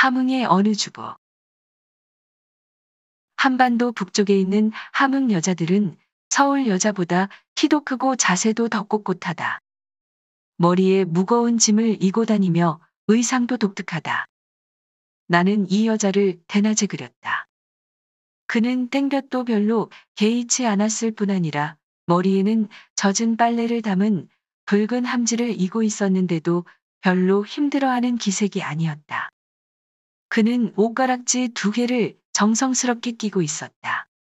함흥의 어느 주부. 한반도 북쪽에 있는 함흥 여자들은 서울 여자보다 키도 크고 자세도 더 꼿꼿하다. 머리에 무거운 짐을 이고 다니며 의상도 독특하다. 나는 이 여자를 대낮에 그렸다. 그는 땡볕도 별로 개의치 않았을 뿐 아니라 머리에는 젖은 빨래를 담은 붉은 함지를 이고 있었는데도 별로 힘들어하는 기색이 아니었다. 그는 옷가락지 두 개를 정성스럽게 끼고 있었다.